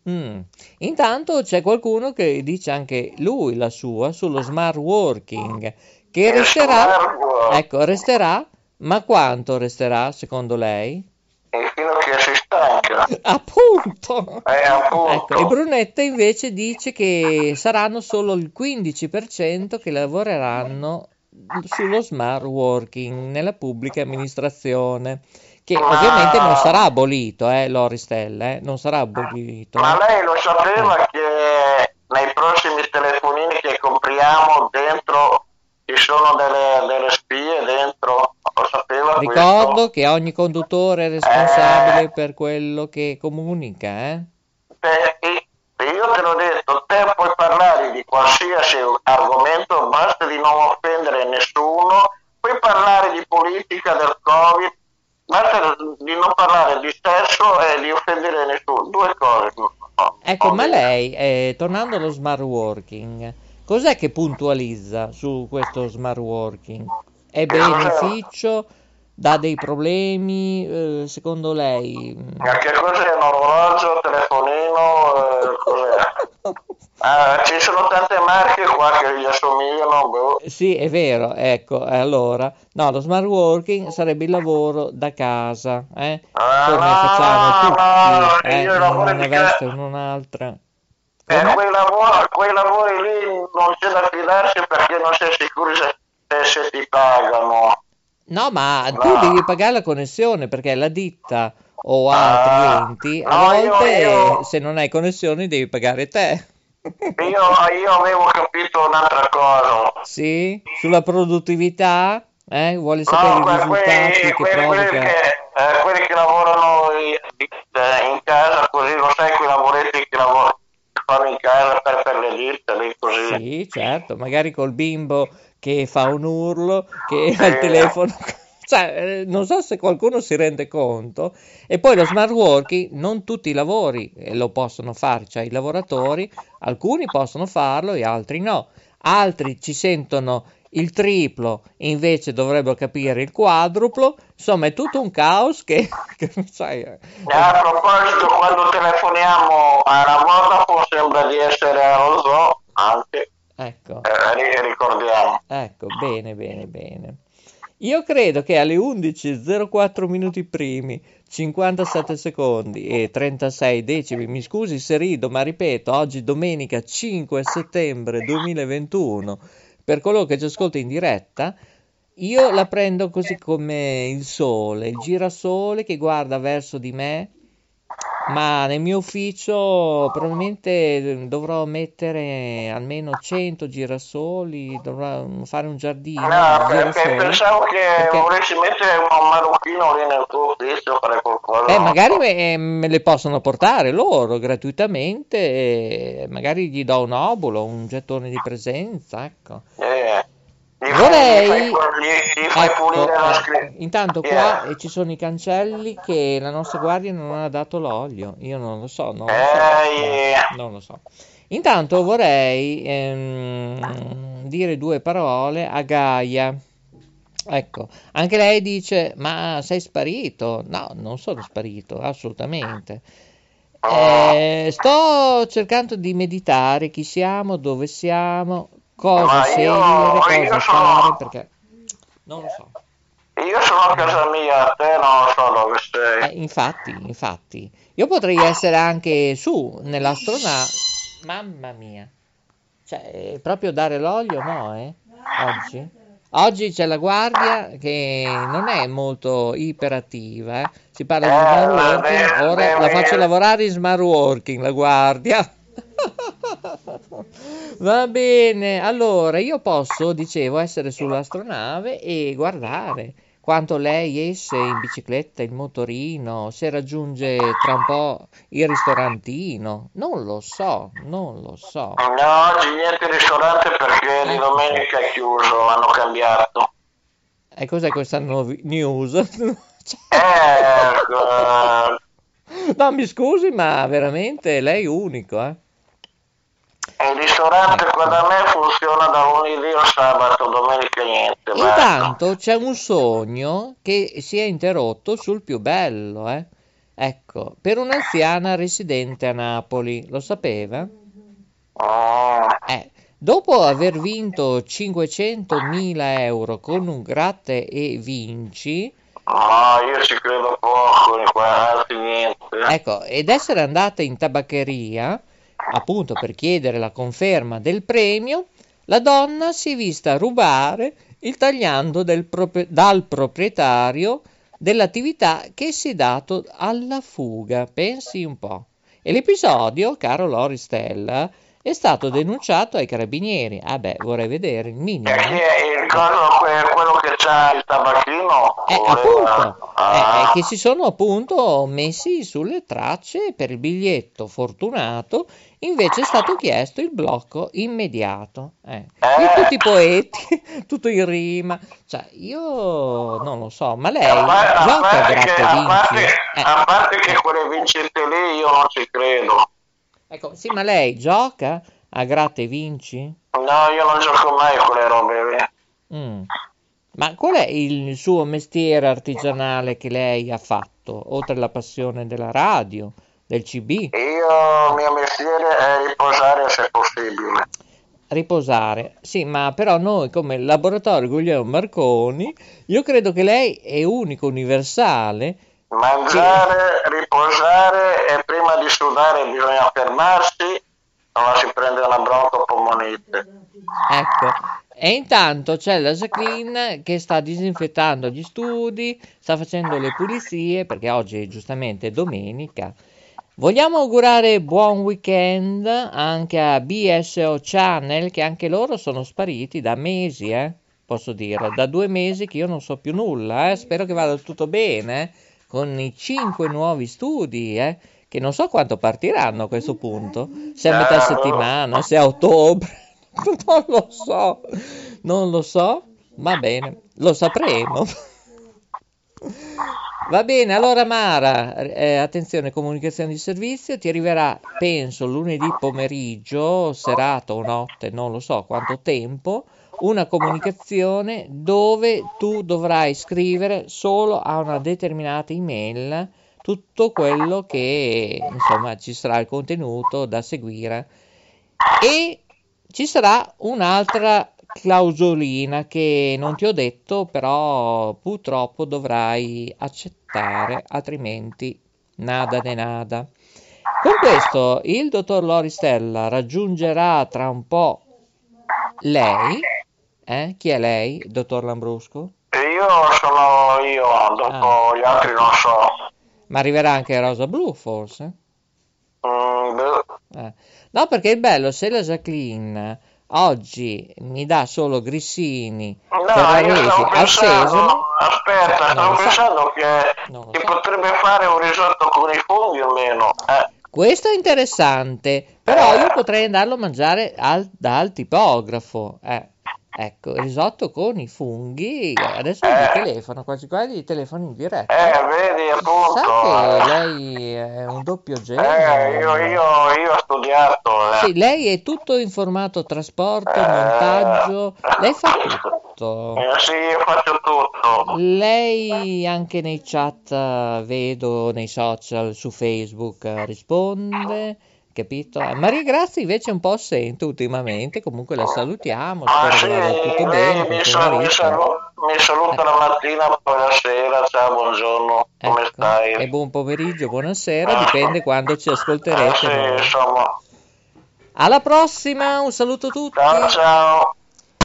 Mm. Intanto c'è qualcuno che dice anche lui la sua sullo smart working, che Il resterà, ecco, resterà, ma quanto resterà secondo lei? E fino a che si. Appunto! Eh, appunto. Ecco, e Brunetta invece dice che saranno solo il 15% che lavoreranno sullo smart working nella pubblica amministrazione, che Ma- ovviamente non sarà abolito, eh, Loristel, eh, non sarà abolito. Ma lei lo Eh. sapeva che nei prossimi telefonini che compriamo dentro ci sono delle, delle spie dentro? Sapeva questo? Ricordo che ogni conduttore è responsabile per quello che comunica, eh? E- io te l'ho detto, te puoi parlare di qualsiasi argomento, basta di non offendere nessuno, puoi parlare di politica, del Covid, basta di non parlare di sesso e di offendere nessuno, due cose. Ecco, ma lei, eh, tornando allo smart working, cos'è che puntualizza su questo smart working? È beneficio dà dei problemi, eh, secondo lei? Ma che cos'è un orologio, telefonino, eh, cos'è? Ah, ci sono tante marche qua che gli assomigliano, boh. Sì, è vero, ecco, allora, no, lo smart working sarebbe il lavoro da casa, eh? Come no, facciamo no, tutti, eh? lavoro una veste in un'altra. Eh, quei, lavori, quei lavori lì non c'è da fidarsi perché non sei sicuro se, se- se ti pagano. No, ma tu No. devi pagare la connessione perché la ditta o Ah, altri enti, a no, io- volte io- se non hai connessioni devi pagare te. Io, io avevo capito un'altra cosa. Sì? Sulla produttività? Eh? Vuole sapere No, i risultati quelli, che quelli- quelli provoca? che, eh, quelli che lavorano i- eh, in casa così, lo sai, quei lavoretti che, che fanno in casa per, per le ditte, lì così. Sì, certo, magari col bimbo che fa un urlo, che al telefono... Cioè, eh, non so se qualcuno si rende conto. E poi lo smart working, non tutti i lavori eh, lo possono fare, cioè i lavoratori, alcuni possono farlo e altri no. Altri ci sentono il triplo, invece dovrebbero capire il quadruplo. Insomma, è tutto un caos che, che sai, eh, a proposito, quando telefoniamo alla Vodafone sembra di essere allo zoo, anche, ecco. eh, ri- ricordiamo. Ecco, bene, bene, bene. Io credo che alle 11.04 minuti primi, 57 secondi e 36 decimi, mi scusi se rido, ma ripeto, oggi domenica 5 settembre 2021, per coloro che ci ascolta in diretta, io la prendo così come il sole, il girasole che guarda verso di me, ma nel mio ufficio probabilmente dovrò mettere almeno 100 girasoli, dovrò fare un giardino No, perché pensavo che perché- volessi mettere un marocchino lì nel tuo ufficio, fare qualcosa. Eh, magari me, me le possono portare loro gratuitamente, e magari gli do un obulo, un gettone di presenza, ecco. Eh, gli fai- Vorrei, gli fai, gli- gli fai ecco, pulire la eh, scritta. intanto Yeah. qua eh, ci sono i cancelli che la nostra guardia non ha dato l'olio, io non lo so, non lo so, yeah. non lo so. Intanto vorrei ehm, dire due parole a Gaia. Ecco, anche lei dice, ma sei sparito? No, non sono sparito, assolutamente. Eh, sto cercando di meditare chi siamo, dove siamo, cosa seguire, io cosa sono- fare, perché non lo so. Io sono a casa mia, te non so dove sei. Eh, infatti, infatti, io potrei essere anche su nell'astronave. Mamma mia, cioè, proprio dare l'olio, no, eh? Oggi? Oggi c'è la guardia che non è molto iperattiva, eh? Si parla di Eh, smart working, ora la faccio lavorare in smart working, la guardia. Va bene, allora io posso, dicevo, essere sull'astronave e guardare quanto lei esce in bicicletta, il motorino, se raggiunge tra un po' il ristorantino. Non lo so, non lo so. No, oggi niente ristorante perché di Ecco. domenica è chiuso, hanno cambiato. E cos'è questa novi- news? Eh, No, mi scusi, ma veramente lei è unico, eh? Il ristorante Ecco. qua da me funziona da lunedì al sabato, domenica niente. basta. Intanto c'è un sogno che si è interrotto sul più bello, eh? Ecco, per un'anziana residente a Napoli, lo sapeva? Mm, Eh, dopo aver vinto 500.000 euro con un gratte e vinci, no, io ci credo poco, in qua, anzi niente. ecco, ed essere andata in tabaccheria, appunto per chiedere la conferma del premio, la donna si è vista rubare il tagliando del propri- dal proprietario dell'attività che si è dato alla fuga. Pensi un po'. E l'episodio, caro Loristella, è stato denunciato ai carabinieri. Ah beh, vorrei vedere il minimo. Chi eh. coso, que- quello che c'ha il tabacchino? Eh, appunto, eh, Ah, eh, che si sono appunto messi sulle tracce per il biglietto fortunato, invece è stato chiesto il blocco immediato. Eh. Qui Eh. tutti i poeti, tutto in rima, cioè io non lo so, ma lei a par- a gioca a parte che- a vinci? parte- Eh, a parte che quelle vincente lì io non ci credo. ecco, sì, ma lei gioca a gratte vinci? No, io non gioco mai con le robe. Mm. Ma qual è il suo mestiere artigianale che lei ha fatto, oltre alla passione della radio, del CB? Io, il mio mestiere è riposare se possibile. Riposare, sì, ma però noi come laboratorio Guglielmo Marconi, io credo che lei è unico, universale. Mangiare, riposare e prima di sudare bisogna fermarsi, non si prende una broncopomonite. Ecco, e intanto c'è la Jacqueline che sta disinfettando gli studi, sta facendo le pulizie perché oggi giustamente è domenica. Vogliamo augurare buon weekend anche a BSO Channel che anche loro sono spariti da mesi, eh? Posso dire, da due mesi che io non so più nulla, eh? Spero che vada tutto bene con i cinque nuovi studi, eh? Che non so quanto partiranno a questo punto, se a metà settimana, se a ottobre, non lo so, non lo so, va bene, lo sapremo. Va bene, allora Mara, eh, attenzione, comunicazione di servizio, ti arriverà, penso, lunedì pomeriggio, serata o notte, non lo so quanto tempo, una comunicazione dove tu dovrai scrivere solo a una determinata email tutto quello che, insomma, ci sarà il contenuto da seguire. E ci sarà un'altra clausolina che non ti ho detto, però purtroppo dovrai accettare, altrimenti nada de nada. Con questo il dottor Loristella raggiungerà tra un po' lei. Eh? Chi è lei, dottor Lambrusco? Io sono io, dopo Ah. gli altri non so. Ma arriverà anche Rosa Blu, forse? Mm, Eh. No, perché è bello, se la Jacqueline oggi mi dà solo grissini, No, ferraresi al sesamo, aspetta, non stavo pensando che so. potrebbe fare un risotto con i funghi o meno. Eh, Questo è interessante, però io potrei andarlo a mangiare al- dal tipografo. Eh, ecco, risotto con i funghi. Adesso gli telefono, quasi quasi telefono in diretta. eh, vedi appunto. Sa che eh. lei è un doppio Eh, genio. io, io, io ho studiato. eh. Sì, lei è tutto in formato trasporto, montaggio, lei fa tutto. Eh, sì, io faccio tutto. Lei anche nei chat eh, vedo, nei social, su Facebook eh, risponde, capito? Eh, Maria Grazia invece è un po' assente ultimamente, comunque la salutiamo, Ah, spero sì, che vada tutto bene mi, suo sa- mi salu- mi saluta la mattina, poi la sera, ciao, buongiorno, come Ecco, stai? e buon pomeriggio, buonasera, dipende quando ci Eh, ascolterete. sì, voi. insomma. Alla prossima, un saluto a tutti. Ciao, ciao.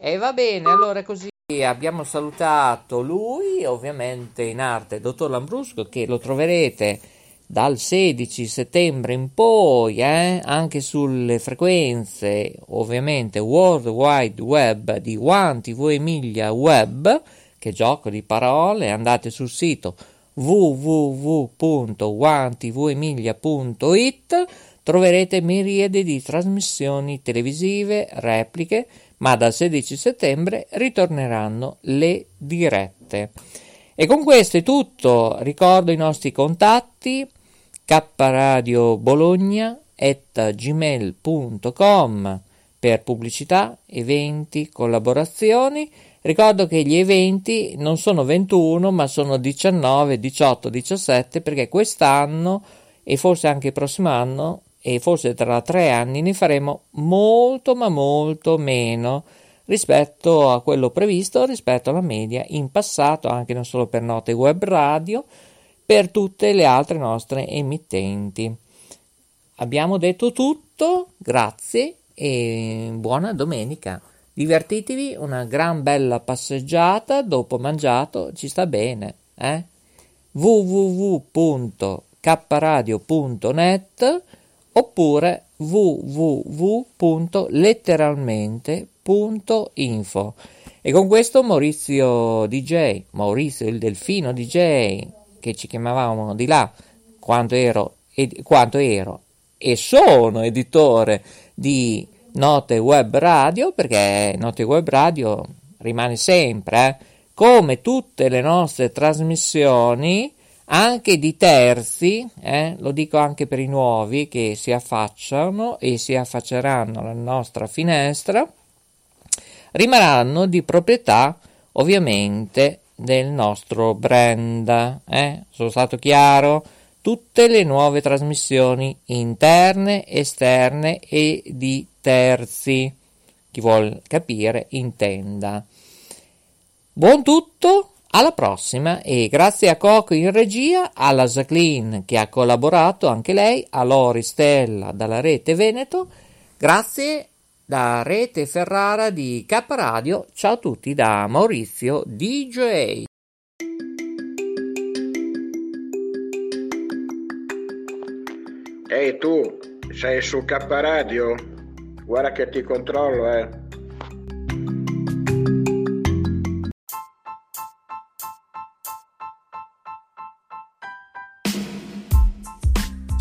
E va bene, allora così abbiamo salutato lui, ovviamente in arte, dottor Lambrusco, che lo troverete dal 16 settembre in poi, eh, anche sulle frequenze, ovviamente World Wide Web di One TV Emilia Web, che gioco di parole, andate sul sito www.onetvemilia.it troverete miriade di trasmissioni televisive, repliche, ma dal 16 settembre ritorneranno le dirette. E con questo è tutto, ricordo i nostri contatti kradiobologna.gmail.com per pubblicità, eventi, collaborazioni. Ricordo che gli eventi non sono 21 ma sono 19, 18, 17 perché quest'anno e forse anche il prossimo anno e forse tra tre anni ne faremo molto ma molto meno rispetto a quello previsto, rispetto alla media in passato, anche non solo per note web radio, per tutte le altre nostre emittenti. Abbiamo detto tutto, grazie e buona domenica. Divertitevi, una gran bella passeggiata, dopo mangiato ci sta bene, eh? www.kradio.net oppure www.letteralmente.info e con questo Maurizio DJ, Maurizio il Delfino DJ, che ci chiamavamo di là quando ero, ed, quando ero e sono editore di Note Web Radio, perché Note Web Radio rimane sempre, eh, come tutte le nostre trasmissioni, anche di terzi, eh, lo dico anche per i nuovi che si affacciano e si affacceranno alla nostra finestra, rimarranno di proprietà ovviamente del nostro brand. Eh? Sono stato chiaro? Tutte le nuove trasmissioni interne, esterne e di terzi. Chi vuol capire intenda. Buon tutto, alla prossima e grazie a Coco in regia, alla Jacqueline che ha collaborato anche lei, a Lori Stella dalla rete Veneto. Grazie da Rete Ferrara di K Radio. Ciao a tutti da Maurizio DJ. Ehi tu, sei su K Radio? Guarda che ti controllo, eh.